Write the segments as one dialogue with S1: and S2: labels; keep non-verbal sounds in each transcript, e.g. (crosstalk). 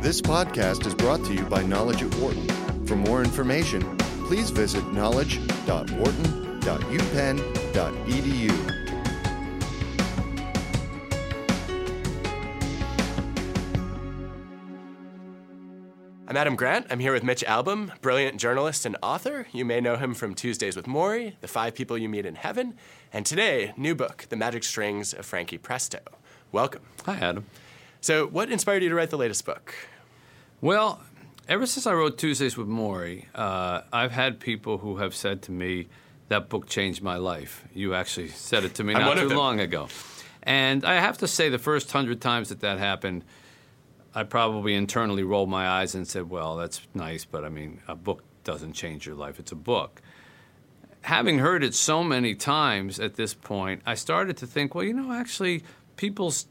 S1: This podcast is brought to you by Knowledge at Wharton. For more information, please visit knowledge.wharton.upenn.edu.
S2: I'm Adam Grant. I'm here with Mitch Albom, brilliant journalist and author. You may know him from Tuesdays with Morrie, The Five People You Meet in Heaven, and today, new book, The Magic Strings of Frankie Presto. Welcome.
S3: Hi, Adam.
S2: So, what inspired you to write the latest book?
S3: Well, ever since I wrote Tuesdays with Morrie, uh, I've had people who have said to me, that book changed my life. You actually said it to me not too long ago. And I have to say, the first hundred times that that happened, I probably internally rolled my eyes and said, well, that's nice, but I mean, a book doesn't change your life, it's a book. Having heard it so many times at this point, I started to think, well, you know, actually, people's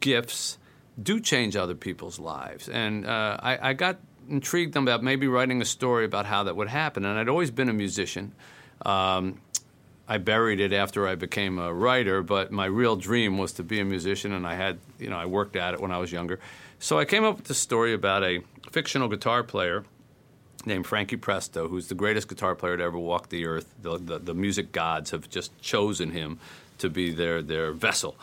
S3: gifts do change other people's lives. And uh, I, I got intrigued about maybe writing a story about how that would happen. And I'd always been a musician. Um, I buried it after I became a writer, but my real dream was to be a musician, and I had, you know, I worked at it when I was younger. So I came up with this story about a fictional guitar player named Frankie Presto, who's the greatest guitar player to ever walk the earth. The, the, the music gods have just chosen him to be their, their vessel.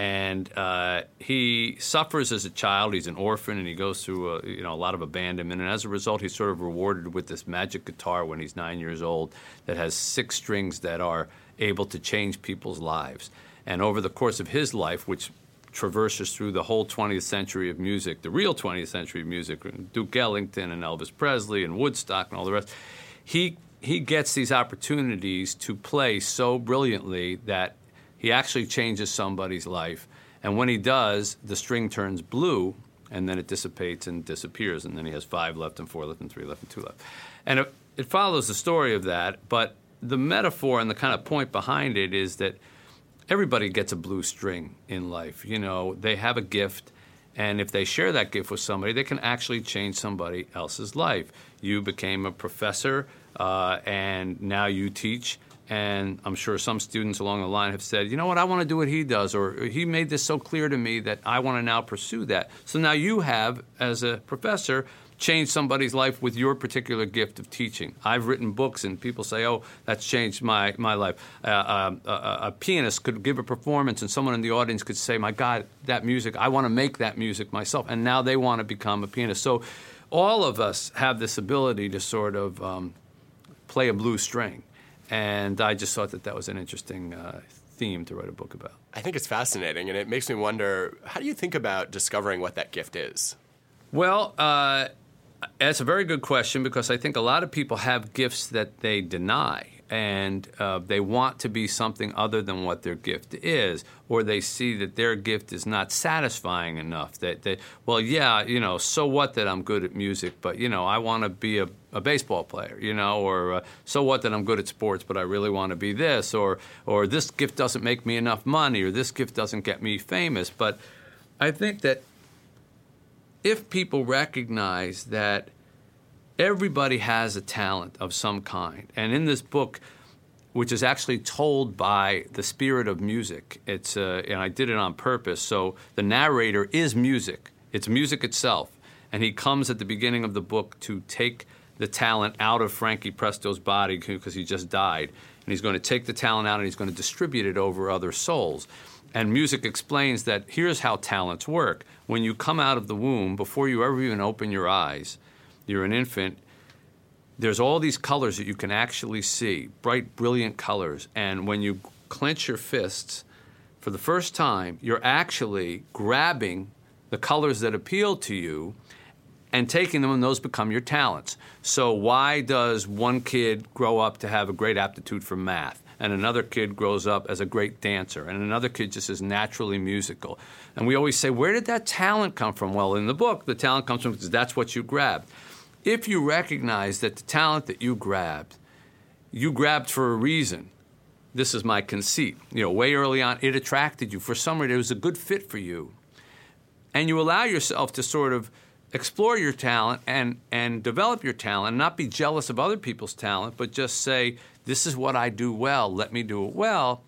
S3: And uh, he suffers as a child. He's an orphan, and he goes through a, you know a lot of abandonment. And as a result, he's sort of rewarded with this magic guitar when he's nine years old that has six strings that are able to change people's lives. And over the course of his life, which traverses through the whole 20th century of music, the real 20th century of music, Duke Ellington and Elvis Presley and Woodstock and all the rest. He he gets these opportunities to play so brilliantly that he actually changes somebody's life. And when he does, the string turns blue, and then it dissipates and disappears, and then he has five left, and four left, and three left, and two left. And it, it follows the story of that, but the metaphor and the kind of point behind it is that everybody gets a blue string in life. You know, they have a gift, and if they share that gift with somebody, they can actually change somebody else's life. You became a professor, uh, and now you teach. And I'm sure some students along the line have said, you know what, I want to do what he does, or he made this so clear to me that I want to now pursue that. So now you have, as a professor, changed somebody's life with your particular gift of teaching. I've written books, and people say, "Oh, that's changed my my life." Uh, uh, a, a pianist could give a performance, and someone in the audience could say, "My God, that music! I want to make that music myself." And now they want to become a pianist. So, all of us have this ability to sort of um, play a blue string, and I just thought that that was an interesting. Uh, theme to write a book about.
S2: I think it's fascinating, and it makes me wonder how do you think about discovering what that gift is?
S3: Well, uh, that's a very good question because I think a lot of people have gifts that they deny and uh, they want to be something other than what their gift is, or they see that their gift is not satisfying enough. That they, well, yeah, you know, so what that I'm good at music, but you know, I want to be a, a baseball player, you know, or uh, so what that I'm good at sports, but I really want to be this, or or this gift doesn't make me enough money, or this gift doesn't get me famous. But I think that if people recognize that everybody has a talent of some kind, and in this book, which is actually told by the spirit of music, it's uh, and I did it on purpose. So the narrator is music; it's music itself, and he comes at the beginning of the book to take the talent out of Frankie Presto's body because he just died, and he's going to take the talent out and he's going to distribute it over other souls. And music explains that here's how talents work. When you come out of the womb, before you ever even open your eyes, you're an infant, there's all these colors that you can actually see, bright, brilliant colors. And when you clench your fists for the first time, you're actually grabbing the colors that appeal to you and taking them, and those become your talents. So, why does one kid grow up to have a great aptitude for math? and another kid grows up as a great dancer, and another kid just is naturally musical. And we always say, where did that talent come from? Well, in the book, the talent comes from because that's what you grabbed. If you recognize that the talent that you grabbed, you grabbed for a reason. This is my conceit. You know, way early on, it attracted you. For some reason, it was a good fit for you. And you allow yourself to sort of explore your talent and, and develop your talent, not be jealous of other people's talent, but just say, this is what I do well, let me do it well,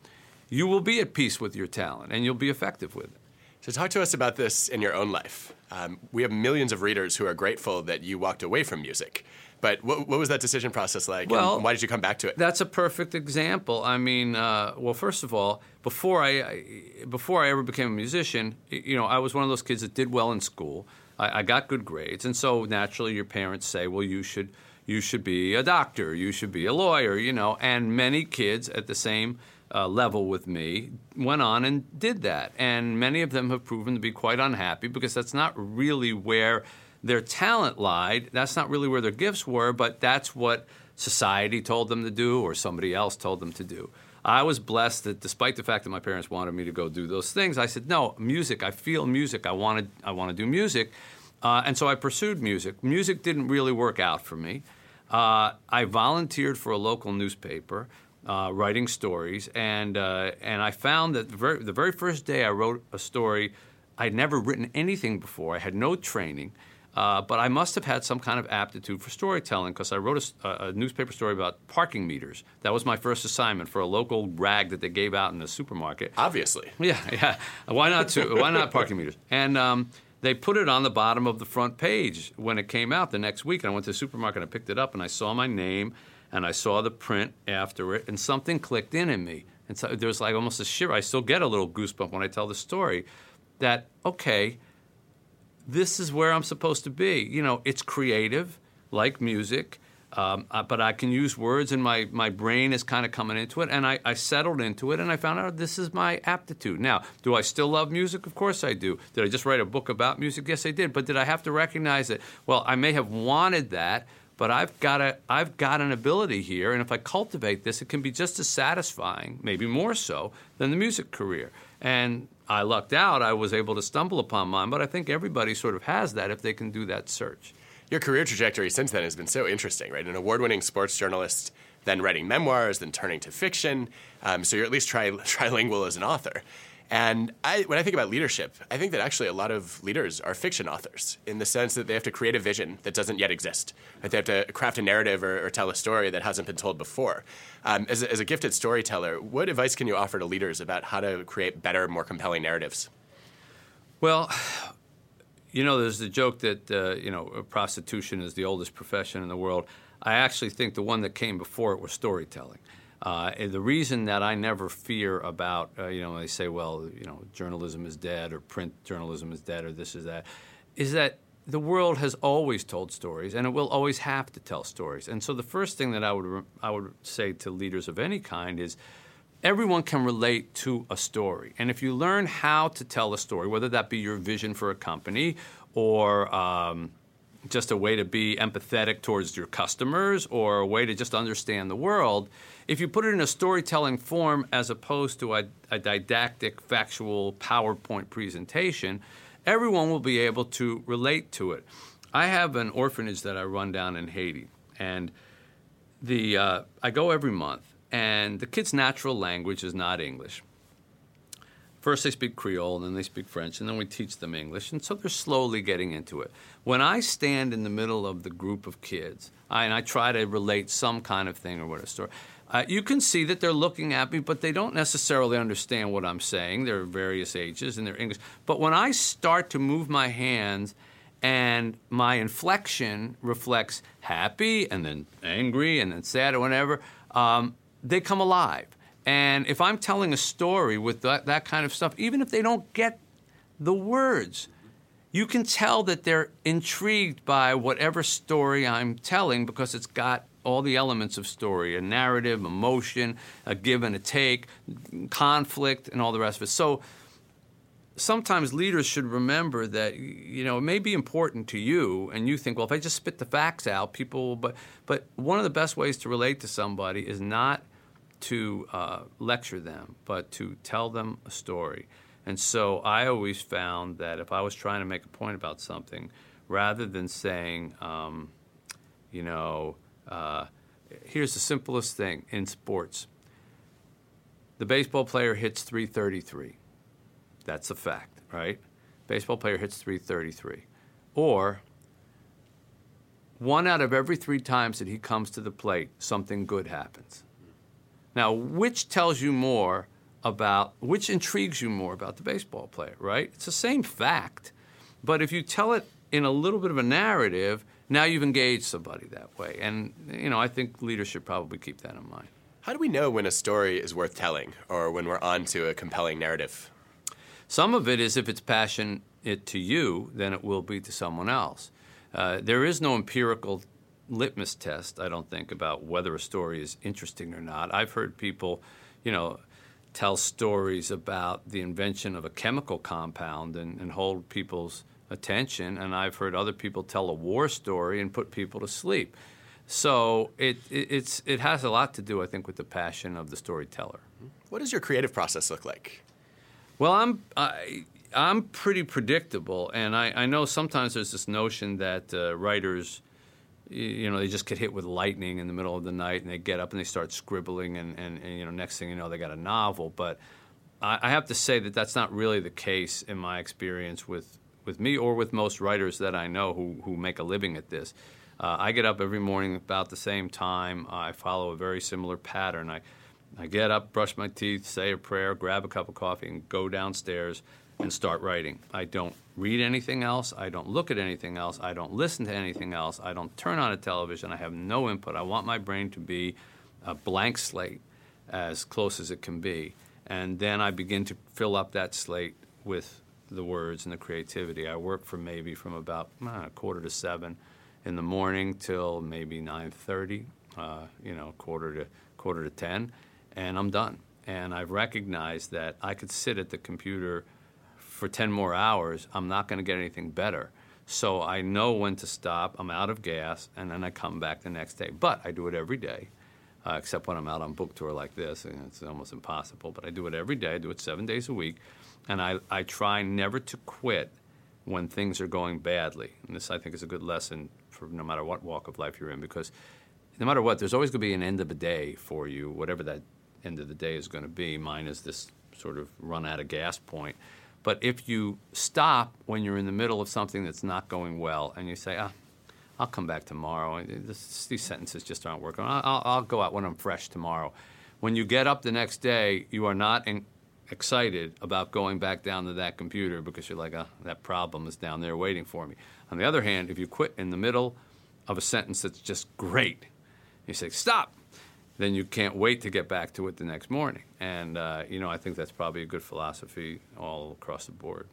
S3: you will be at peace with your talent and you'll be effective with it.
S2: So, talk to us about this in your own life. Um, we have millions of readers who are grateful that you walked away from music. But what, what was that decision process like?
S3: Well,
S2: and why did you come back to it?
S3: That's a perfect example. I mean, uh, well, first of all, before I, I, before I ever became a musician, you know, I was one of those kids that did well in school. I, I got good grades, and so naturally, your parents say, "Well, you should." You should be a doctor. You should be a lawyer. You know, and many kids at the same uh, level with me went on and did that. And many of them have proven to be quite unhappy because that's not really where their talent lied. That's not really where their gifts were, but that's what society told them to do or somebody else told them to do. I was blessed that despite the fact that my parents wanted me to go do those things, I said, no, music, I feel music, I want to, I want to do music. Uh, and so I pursued music. Music didn't really work out for me. Uh, I volunteered for a local newspaper, uh, writing stories, and uh, and I found that the very, the very first day I wrote a story, I'd never written anything before. I had no training, uh, but I must have had some kind of aptitude for storytelling because I wrote a, a, newspaper story about parking meters. That was my first assignment for a local rag that they gave out in the supermarket.
S2: Obviously, (laughs)
S3: yeah, yeah. Why not? why not parking meters? And um, they put it on the bottom of the front page when it came out the next week. And I went to the supermarket and I picked it up and I saw my name and I saw the print after it and something clicked in in me. And so there was like almost a shiver. I still get a little goosebump when I tell the story that, okay, this is where I'm supposed to be. You know, it's creative, like music. Um, uh, but I can use words, and my, my brain is kind of coming into it. And I, I settled into it, and I found out this is my aptitude. Now, do I still love music? Of course I do. Did I just write a book about music? Yes, I did. But did I have to recognize that? Well, I may have wanted that, but I've got a I've got an ability here, and if I cultivate this, it can be just as satisfying, maybe more so, than the music career. And I lucked out; I was able to stumble upon mine. But I think everybody sort of has that if they can do that search
S2: your career trajectory since then has been so interesting, right? An award-winning sports journalist, then writing memoirs, then turning to fiction. Um, so you're at least tri- (laughs) trilingual as an author. And I, when I think about leadership, I think that actually a lot of leaders are fiction authors in the sense that they have to create a vision that doesn't yet exist. Right? They have to craft a narrative or, or tell a story that hasn't been told before. Um, as, a, as a gifted storyteller, what advice can you offer to leaders about how to create better, more compelling narratives?
S3: Well, you know, there's the joke that uh, you know prostitution is the oldest profession in the world. I actually think the one that came before it was storytelling. Uh, the reason that I never fear about, uh, you know, they say, well, you know, journalism is dead or print journalism is dead or this is that, is that the world has always told stories and it will always have to tell stories. And so the first thing that I would I would say to leaders of any kind is everyone can relate to a story. And if you learn how to tell a story, whether that be your vision for a company or um, just a way to be empathetic towards your customers or a way to just understand the world, if you put it in a storytelling form as opposed to a, a didactic, factual PowerPoint presentation, everyone will be able to relate to it. I have an orphanage that I run down in Haiti, and the uh, I go every month, and the kids' natural language is not English. First, they speak Creole, and then they speak French, and then we teach them English, and so they're slowly getting into it. When I stand in the middle of the group of kids, I, and I try to relate some kind of thing or what a story, uh, you can see that they're looking at me, but they don't necessarily understand what I'm saying. They're various ages and they're English. But when I start to move my hands and my inflection reflects happy and then angry and then sad or whatever, um, they come alive. And if I'm telling a story with that, that kind of stuff, even if they don't get the words, you can tell that they're intrigued by whatever story I'm telling because it's got all the elements of story a narrative, emotion, a give and a take, conflict, and all the rest of it. So sometimes leaders should remember that you know it may be important to you and you think well if i just spit the facts out people but but one of the best ways to relate to somebody is not to uh, lecture them, but to tell them a story. And so I always found that if I was trying to make a point about something, rather than saying, um, you know, uh, here's the simplest thing in sports the baseball player hits 333. That's a fact, right? Baseball player hits 333. Or one out of every three times that he comes to the plate, something good happens. Now, which tells you more about which intrigues you more about the baseball player, right? It's the same fact, but if you tell it in a little bit of a narrative, now you've engaged somebody that way. And, you know, I think leaders should probably keep that in mind.
S2: How do we know when a story is worth telling or when we're on to a compelling narrative?
S3: Some of it is if it's passionate to you, then it will be to someone else. Uh, there is no empirical litmus test, I don't think, about whether a story is interesting or not. I've heard people, you know, tell stories about the invention of a chemical compound and, and hold people's attention, and I've heard other people tell a war story and put people to sleep. So it, it, it's, it has a lot to do, I think, with the passion of the storyteller.
S2: What does your creative process look like?
S3: Well, I'm I, I'm pretty predictable, and I, I know sometimes there's this notion that uh, writers, you know, they just get hit with lightning in the middle of the night, and they get up and they start scribbling, and, and, and you know, next thing you know, they got a novel. But I, I have to say that that's not really the case in my experience with with me or with most writers that I know who who make a living at this. Uh, I get up every morning about the same time. I follow a very similar pattern. I I get up, brush my teeth, say a prayer, grab a cup of coffee, and go downstairs and start writing. I don't read anything else. I don't look at anything else. I don't listen to anything else. I don't turn on a television. I have no input. I want my brain to be a blank slate as close as it can be. And then I begin to fill up that slate with the words and the creativity. I work for maybe from about uh, a quarter to seven in the morning till maybe 9:30, uh, you know, quarter to quarter to 10 and I'm done. And I've recognized that I could sit at the computer for 10 more hours, I'm not going to get anything better. So I know when to stop, I'm out of gas, and then I come back the next day. But I do it every day, uh, except when I'm out on book tour like this, and it's almost impossible. But I do it every day, I do it seven days a week, and I, I try never to quit when things are going badly. And this, I think, is a good lesson for no matter what walk of life you're in, because no matter what, there's always going to be an end of a day for you, whatever that end of the day is going to be. Mine is this sort of run out of gas point. But if you stop when you're in the middle of something that's not going well and you say, ah, I'll come back tomorrow, this, these sentences just aren't working. I'll, I'll, go out when I'm fresh tomorrow. When you get up the next day, you are not in, excited about going back down to that computer because you're like, ah, that problem is down there waiting for me. On the other hand, if you quit in the middle of a sentence that's just great, you say, stop, then you can't wait to get back to it the next morning. And, uh, you know, I think that's probably a good philosophy all across the board.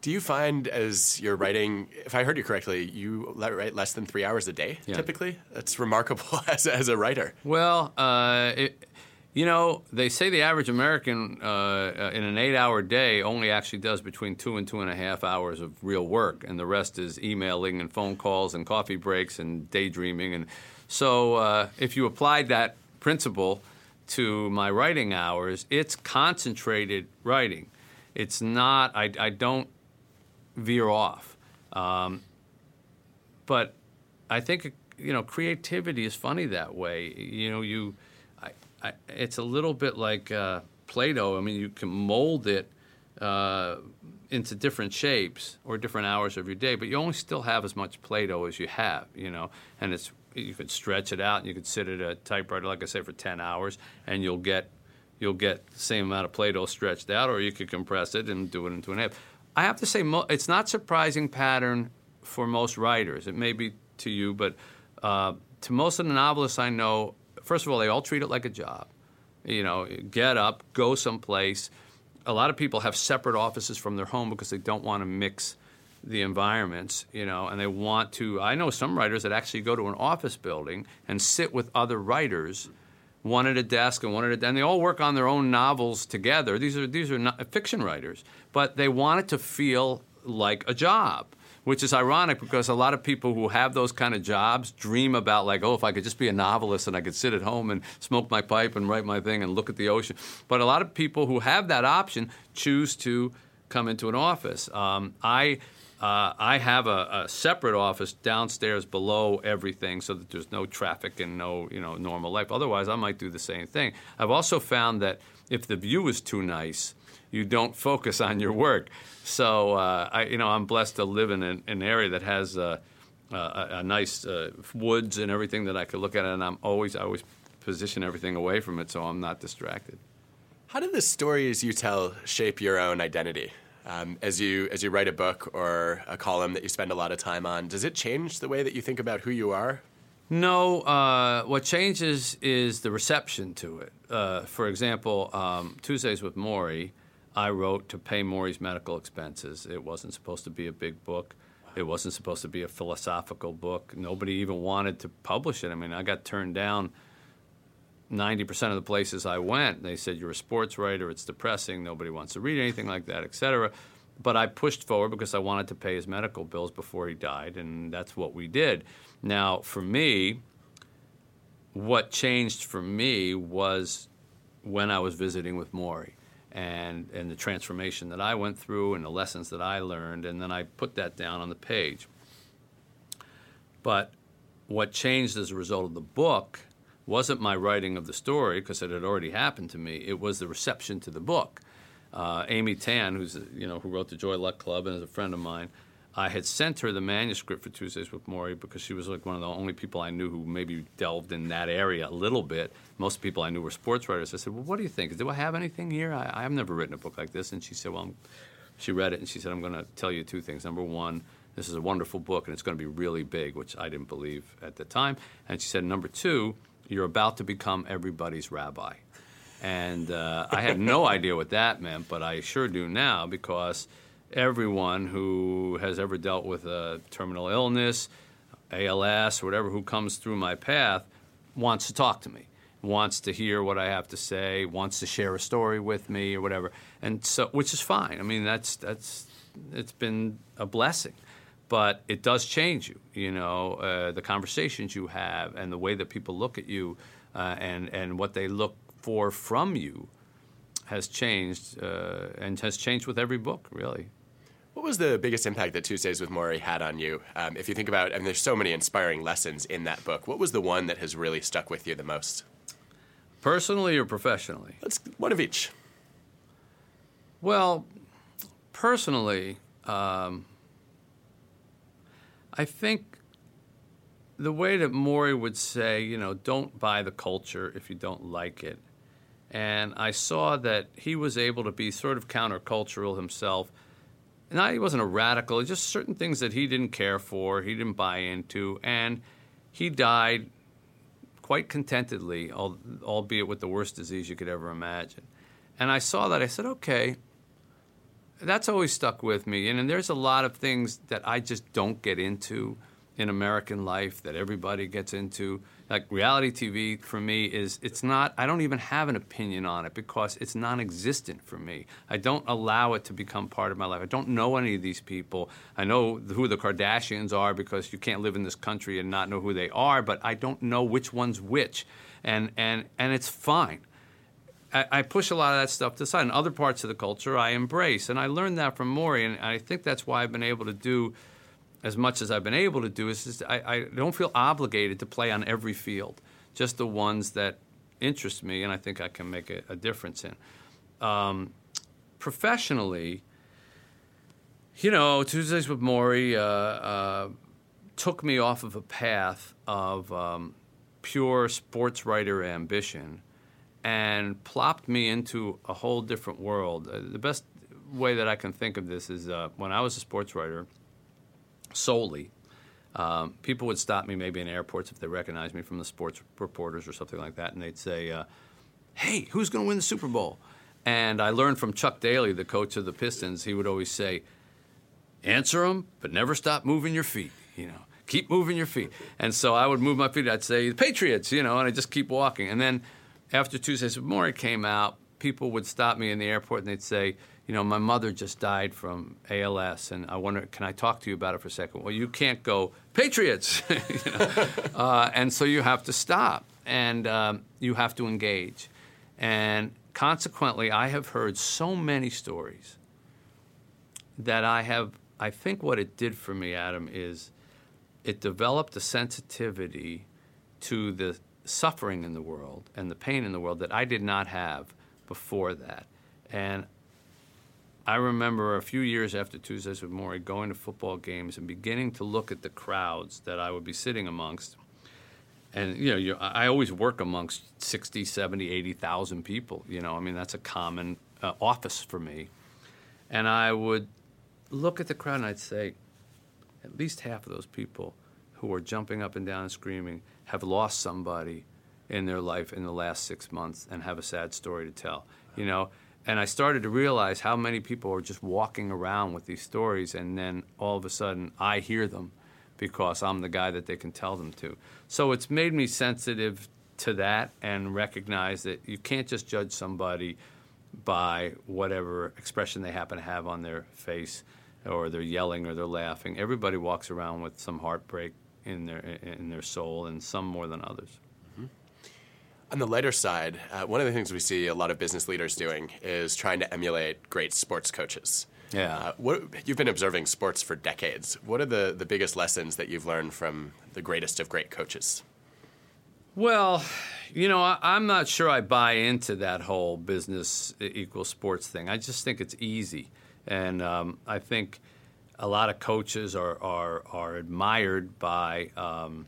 S2: Do you find as you're writing, if I heard you correctly, you write less than three hours a day yeah. typically? That's remarkable (laughs) as, as a writer.
S3: Well, uh, it, you know, they say the average American uh, uh, in an eight hour day only actually does between two and two and a half hours of real work, and the rest is emailing and phone calls and coffee breaks and daydreaming. And so uh, if you applied that principle to my writing hours, it's concentrated writing. It's not, I, I don't veer off. Um, but I think, you know, creativity is funny that way. You know, you, I, I, it's a little bit like uh, Play Doh. I mean, you can mold it. Uh, into different shapes or different hours of your day, but you only still have as much Play-Doh as you have, you know, and it's you could stretch it out and you could sit at a typewriter, like I say, for 10 hours, and you'll get you'll get the same amount of Play-Doh stretched out, or you could compress it and do it into an half. I have to say, mo- it's not surprising pattern for most writers. It may be to you, but uh, to most of the novelists I know, first of all, they all treat it like a job. You know, get up, go someplace. A lot of people have separate offices from their home because they don't want to mix – the environments, you know, and they want to. I know some writers that actually go to an office building and sit with other writers, one at a desk and one at a, and they all work on their own novels together. These are these are not fiction writers, but they want it to feel like a job. Which is ironic because a lot of people who have those kind of jobs dream about like, oh, if I could just be a novelist and I could sit at home and smoke my pipe and write my thing and look at the ocean. But a lot of people who have that option choose to come into an office. Um, I uh, I have a, a, separate office downstairs below everything so that there's no traffic and no you know normal life. Otherwise, I might do the same thing. I've also found that if the view is too nice, you don't focus on your work. So uh, I, you know, I'm blessed to live in an, an area that has uh, a, a, nice uh, woods and everything that I could look at, and I'm always I always position everything away from it so I'm not distracted.
S2: How did the stories you tell shape your own identity? Um, as you as you write a book or a column that you spend a lot of time on, does it change the way that you think about who you are?
S3: No. Uh, what changes is the reception to it. Uh, for example, um, Tuesdays with Morrie, I wrote to pay Morrie's medical expenses. It wasn't supposed to be a big book. It wasn't supposed to be a philosophical book. Nobody even wanted to publish it. I mean, I got turned down 90% of the places I went, they said, You're a sports writer, it's depressing, nobody wants to read anything like that, etc. But I pushed forward because I wanted to pay his medical bills before he died, and that's what we did. Now, for me, what changed for me was when I was visiting with Morrie and, and the transformation that I went through and the lessons that I learned, and then I put that down on the page. But what changed as a result of the book wasn't my writing of the story because it had already happened to me. It was the reception to the book. Uh, Amy Tan, who's you know who wrote the Joy Luck Club and is a friend of mine, I had sent her the manuscript for Tuesdays with Morrie because she was like one of the only people I knew who maybe delved in that area a little bit. Most people I knew were sports writers. I said, "Well, what do you think? Do I have anything here? I, have never written a book like this." And she said, "Well," I'm, she read it and she said, "I'm going to tell you two things. Number one." This is a wonderful book, and it's going to be really big, which I didn't believe at the time. And she said, number two, you're about to become everybody's rabbi. And uh, I had no (laughs) idea what that meant, but I sure do now because everyone who has ever dealt with a terminal illness, ALS, or whatever, who comes through my path wants to talk to me, wants to hear what I have to say, wants to share a story with me or whatever. And so, which is fine. I mean, that's, that's, it's been a blessing but it does change you. You know, uh, the conversations you have and the way that people look at you uh, and and what they look for from you has changed uh, and has changed with every book, really.
S2: What was the biggest impact that Tuesdays with Morrie had on you? Um, if you think about, I mean, there's so many inspiring lessons in that book. What was the one that has really stuck with you the most?
S3: Personally or professionally?
S2: Let's one of each.
S3: Well, personally. Um, I think the way that Morrie would say, you know, don't buy the culture if you don't like it. And I saw that he was able to be sort of countercultural himself. Not he wasn't a radical, just certain things that he didn't care for, he didn't buy into, and he died quite contentedly, albeit with the worst disease you could ever imagine. And I saw that, I said, okay, that's always stuck with me. And, and there's a lot of things that I just don't get into in American life that everybody gets into. Like reality TV for me is it's not I don't even have an opinion on it because it's non-existent for me. I don't allow it to become part of my life. I don't know any of these people. I know who the Kardashians are because you can't live in this country and not know who they are, but I don't know which one's which. And and and it's fine. I, push a lot of that stuff to the side. And other parts of the culture I embrace. And I learned that from Morrie. And I think that's why I've been able to do as much as I've been able to do. Is just, I, I don't feel obligated to play on every field, just the ones that interest me and I think I can make a, a difference in. Um, professionally, you know, Tuesdays with Morrie uh, uh, took me off of a path of um, pure sports writer ambition and plopped me into a whole different world. Uh, the best way that I can think of this is uh, when I was a sports writer solely. Um, people would stop me maybe in airports if they recognized me from the sports reporters or something like that, and they'd say, uh, "Hey, who's going to win the Super Bowl?" And I learned from Chuck Daly, the coach of the Pistons. He would always say, "Answer them, but never stop moving your feet." You know, keep moving your feet. And so I would move my feet. I'd say, "The Patriots," you know, and I just keep walking. And then after Tuesdays with Morrie came out, people would stop me in the airport and they'd say, you know, my mother just died from ALS, and I wonder, can I talk to you about it for a second? Well, you can't go, Patriots! (laughs) you know? uh, and so you have to stop and um, you have to engage. And consequently, I have heard so many stories that I have, I think what it did for me, Adam, is it developed a sensitivity to the suffering in the world and the pain in the world that I did not have before that. And I remember a few years after Tuesdays with Morrie going to football games and beginning to look at the crowds that I would be sitting amongst and you know, you, I always work amongst 60, 70, 80,000 people. You know, I mean, that's a common uh, office for me. And I would look at the crowd and I'd say, at least half of those people who are jumping up and down and screaming have lost somebody in their life in the last six months and have a sad story to tell. You know, and I started to realize how many people are just walking around with these stories, and then all of a sudden I hear them because I'm the guy that they can tell them to. So it's made me sensitive to that and recognize that you can't just judge somebody by whatever expression they happen to have on their face or they're yelling or they're laughing. Everybody walks around with some heartbreak in their in their soul and some more than others.
S2: On the lighter side, uh, one of the things we see a lot of business leaders doing is trying to emulate great sports coaches.
S3: Yeah.
S2: Uh, what, you've been observing sports for decades. What are the, the biggest lessons that you've learned from the greatest of great coaches?
S3: Well, you know, I, am not sure I buy into that whole business equals sports thing. I just think it's easy. And um, I think a lot of coaches are, are, are admired by um,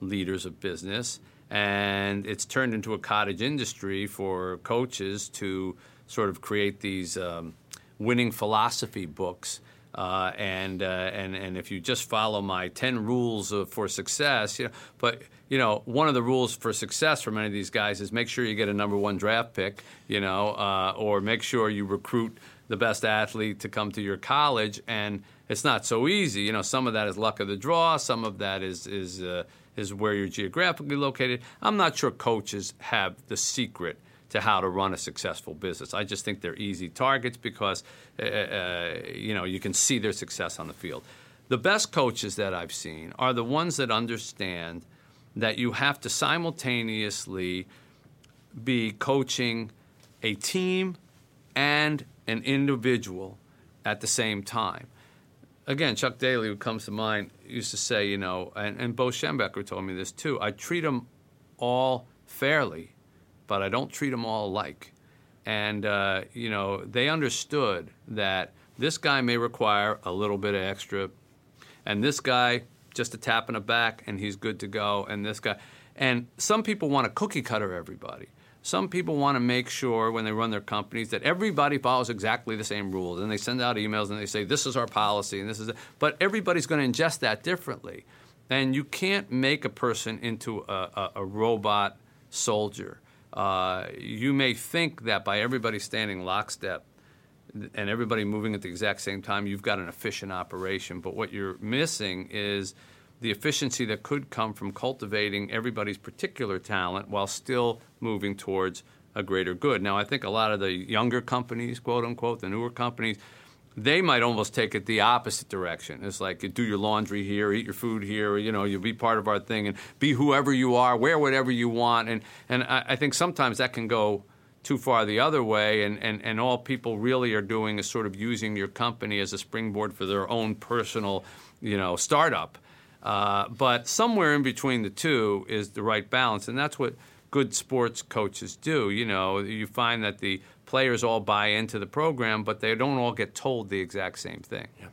S3: leaders of business and it's turned into a cottage industry for coaches to sort of create these um, winning philosophy books. Uh, and uh, and and if you just follow my ten rules of, for success, you know, but you know, one of the rules for success for many of these guys is make sure you get a number one draft pick, you know, uh, or make sure you recruit the best athlete to come to your college. And it's not so easy, you know. Some of that is luck of the draw. Some of that is is uh, is where you're geographically located. I'm not sure coaches have the secret to how to run a successful business. I just think they're easy targets because uh, uh, you know you can see their success on the field. The best coaches that I've seen are the ones that understand that you have to simultaneously be coaching a team and an individual at the same time again, Chuck Daly, who comes to mind, used to say, you know, and, and Bo Schembechler told me this too. I treat them all fairly, but I don't treat them all alike. And uh, you know, they understood that this guy may require a little bit of extra, and this guy just a tap in the back and he's good to go, and this guy. And some people want to cookie cutter everybody. Some people want to make sure when they run their companies that everybody follows exactly the same rules, and they send out emails and they say this is our policy and this is. It. But everybody's going to ingest that differently, and you can't make a person into a, a, a robot soldier. Uh, you may think that by everybody standing lockstep and everybody moving at the exact same time, you've got an efficient operation. But what you're missing is the efficiency that could come from cultivating everybody's particular talent while still moving towards a greater good. Now, I think a lot of the younger companies, quote unquote, the newer companies, they might almost take it the opposite direction. It's like do your laundry here, eat your food here, you know, you'll be part of our thing and be whoever you are, wear whatever you want. And, and I, I think sometimes that can go too far the other way, and, and, and all people really are doing is sort of using your company as a springboard for their own personal, you know, startup. Uh, but somewhere in between the two is the right balance, and that's what good sports coaches do. You know, you find that the players all buy into the program, but they don't all get told the exact same thing.
S2: Yeah.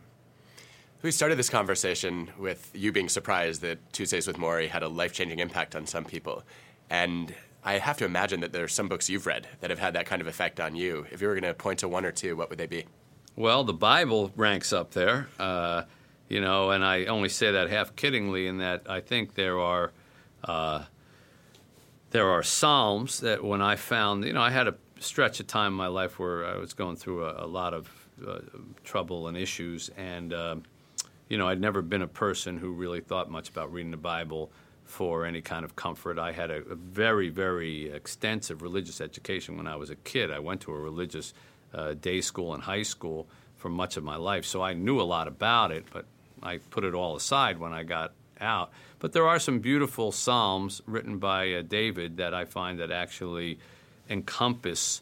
S2: We started this conversation with you being surprised that Tuesdays with Morrie had a life changing impact on some people. And I have to imagine that there are some books you've read that have had that kind of effect on you. If you were going to point to one or two, what would they be?
S3: Well, the Bible ranks up there. Uh, you know, and I only say that half kiddingly in that I think there are uh, there are psalms that when I found, you know, I had a stretch of time in my life where I was going through a, a lot of uh, trouble and issues, and uh, you know, I'd never been a person who really thought much about reading the Bible for any kind of comfort. I had a, a very, very extensive religious education when I was a kid. I went to a religious uh, day school and high school for much of my life, so I knew a lot about it, but I put it all aside when I got out. But there are some beautiful psalms written by uh, David that I find that actually encompass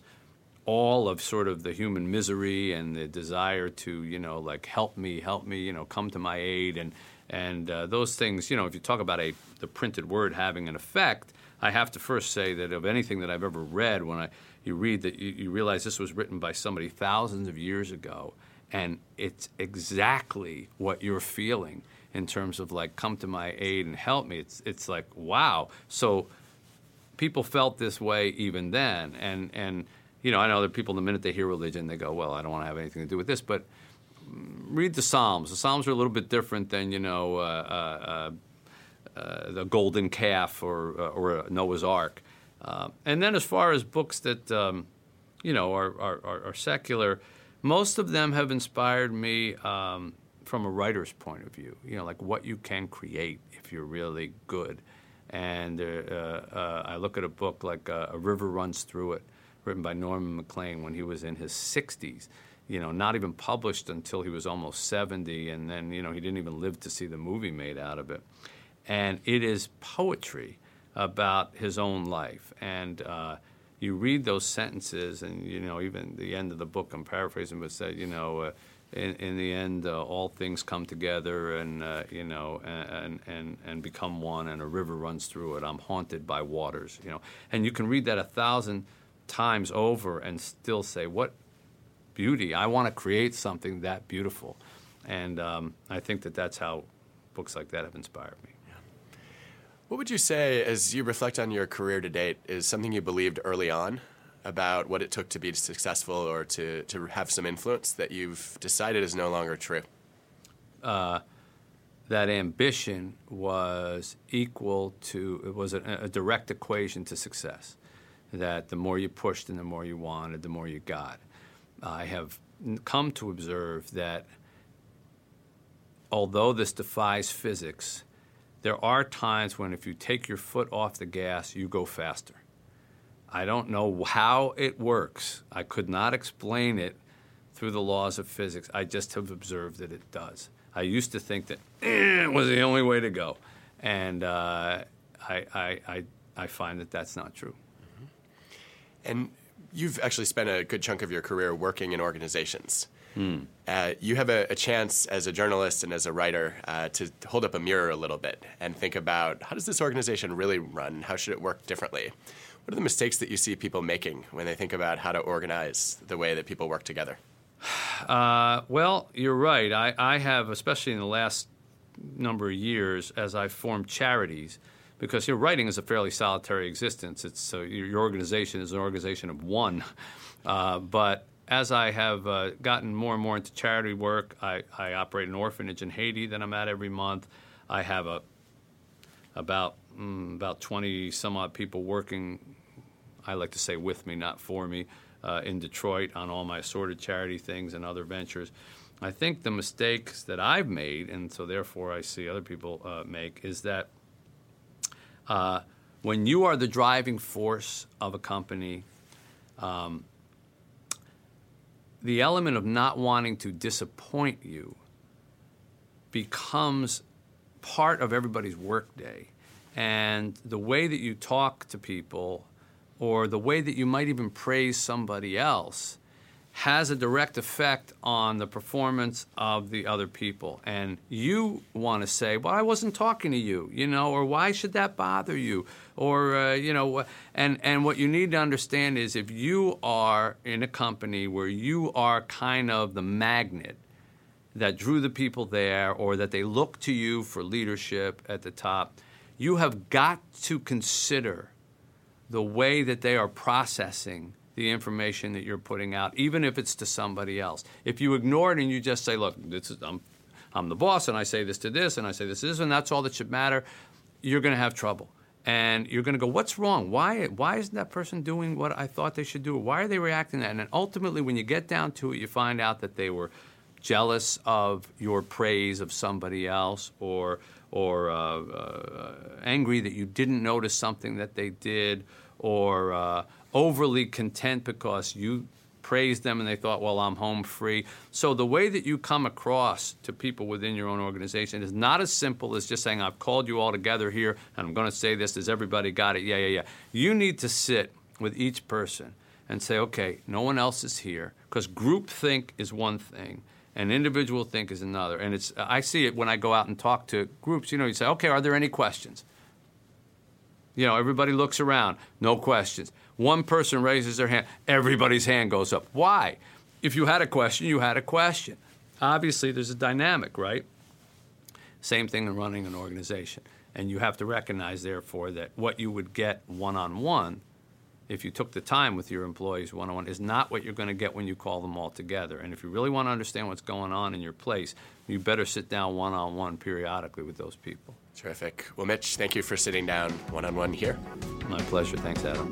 S3: all of sort of the human misery and the desire to you know like help me help me you know come to my aid and and uh, those things you know if you talk about a the printed word having an effect i have to first say that of anything that i've ever read when i you read that you, you realize this was written by somebody thousands of years ago and it's exactly what you're feeling in terms of like come to my aid and help me. It's it's like wow. So people felt this way even then, and and you know I know that people the minute they hear religion they go well I don't want to have anything to do with this, but read the Psalms. The Psalms are a little bit different than you know uh, uh, uh, the Golden Calf or uh, or Noah's Ark. Uh, and then as far as books that um, you know are, are, are, secular, most of them have inspired me um, from a writer's point of view. You know, like what you can create if you're really good. And uh, I look at a book like A River Runs Through It, written by Norman Maclean when he was in his 60s you know, not even published until he was almost 70, and then, you know, he didn't even live to see the movie made out of it. And it is poetry about his own life. And uh, you read those sentences, and, you know, even the end of the book, I'm paraphrasing, but said, you know, uh, in, in, the end, uh, all things come together and, uh, you know, and, and, and become one, and a river runs through it. I'm haunted by waters, you know. And you can read that a thousand times over and still say, what beauty. I want to create something that beautiful. And um, I think that that's how books like that have inspired me.
S2: What would you say, as you reflect on your career to date, is something you believed early on about what it took to be successful or to, to have some influence that you've decided is no longer true?
S3: Uh, that ambition was equal to, it was a, a direct equation to success. That the more you pushed and the more you wanted, the more you got. I have come to observe that although this defies physics, there are times when if you take your foot off the gas, you go faster. I don't know how it works. I could not explain it through the laws of physics. I just have observed that it does. I used to think that (clears throat) eh, was the only way to go, and uh, I, I, I, I, find that that's not true.
S2: Mm-hmm. And you've actually spent a good chunk of your career working in organizations. Hmm. Uh, you have a, a, chance as a journalist and as a writer uh, to hold up a mirror a little bit and think about how does this organization really run? How should it work differently? What are the mistakes that you see people making when they think about how to organize the way that people work together? (sighs)
S3: Uh, well, you're right. I, I have, especially in the last number of years, as I've formed charities, because your writing is a fairly solitary existence. It's uh, your, your, organization is an organization of one. (laughs) Uh, but as I have uh, gotten more and more into charity work, I, I, operate an orphanage in Haiti that I'm at every month. I have a about mm, about 20 some odd people working. I like to say with me, not for me, uh, in Detroit on all my assorted charity things and other ventures. I think the mistakes that I've made, and so therefore I see other people uh, make, is that uh, when you are the driving force of a company, um, the element of not wanting to disappoint you becomes part of everybody's workday. And the way that you talk to people, or the way that you might even praise somebody else, has a direct effect on the performance of the other people. And you want to say, well, I wasn't talking to you, you know, or why should that bother you? Or, uh, you know, and, and what you need to understand is if you are in a company where you are kind of the magnet that drew the people there or that they look to you for leadership at the top, you have got to consider the way that they are processing the information that you're putting out, even if it's to somebody else. If you ignore it and you just say, look, is, I'm, I'm the boss and I say this to this and I say this to this and that's all that should matter, you're going to have trouble. And you're going to go, what's wrong? Why, why isn't that person doing what I thought they should do? Why are they reacting that? And ultimately, when you get down to it, you find out that they were jealous of your praise of somebody else or, or uh, uh, angry that you didn't notice something that they did or uh, overly content because you praised them and they thought, well, I'm home free. So the way that you come across to people within your own organization is not as simple as just saying, I've called you all together here and I'm going to say this. Has everybody got it? Yeah, yeah, yeah. You need to sit with each person and say, okay, no one else is here because group think is one thing and individual think is another. And it's I see it when I go out and talk to groups. You know, you say, okay, are there any questions? You know, everybody looks around, no questions. One person raises their hand, everybody's hand goes up. Why? if you had a question, you had a question. Obviously, there's a dynamic, right? Same thing in running an organization. And you have to recognize, therefore, that what you would get one on one, if you took the time with your employees one on one, is not what you're going to get when you call them all together. And if you really want to understand what's going on in your place, you better sit down one on one periodically with those people.
S2: Terrific. Well, Mitch, thank you for sitting down one on one here.
S3: My pleasure. Thanks, Adam.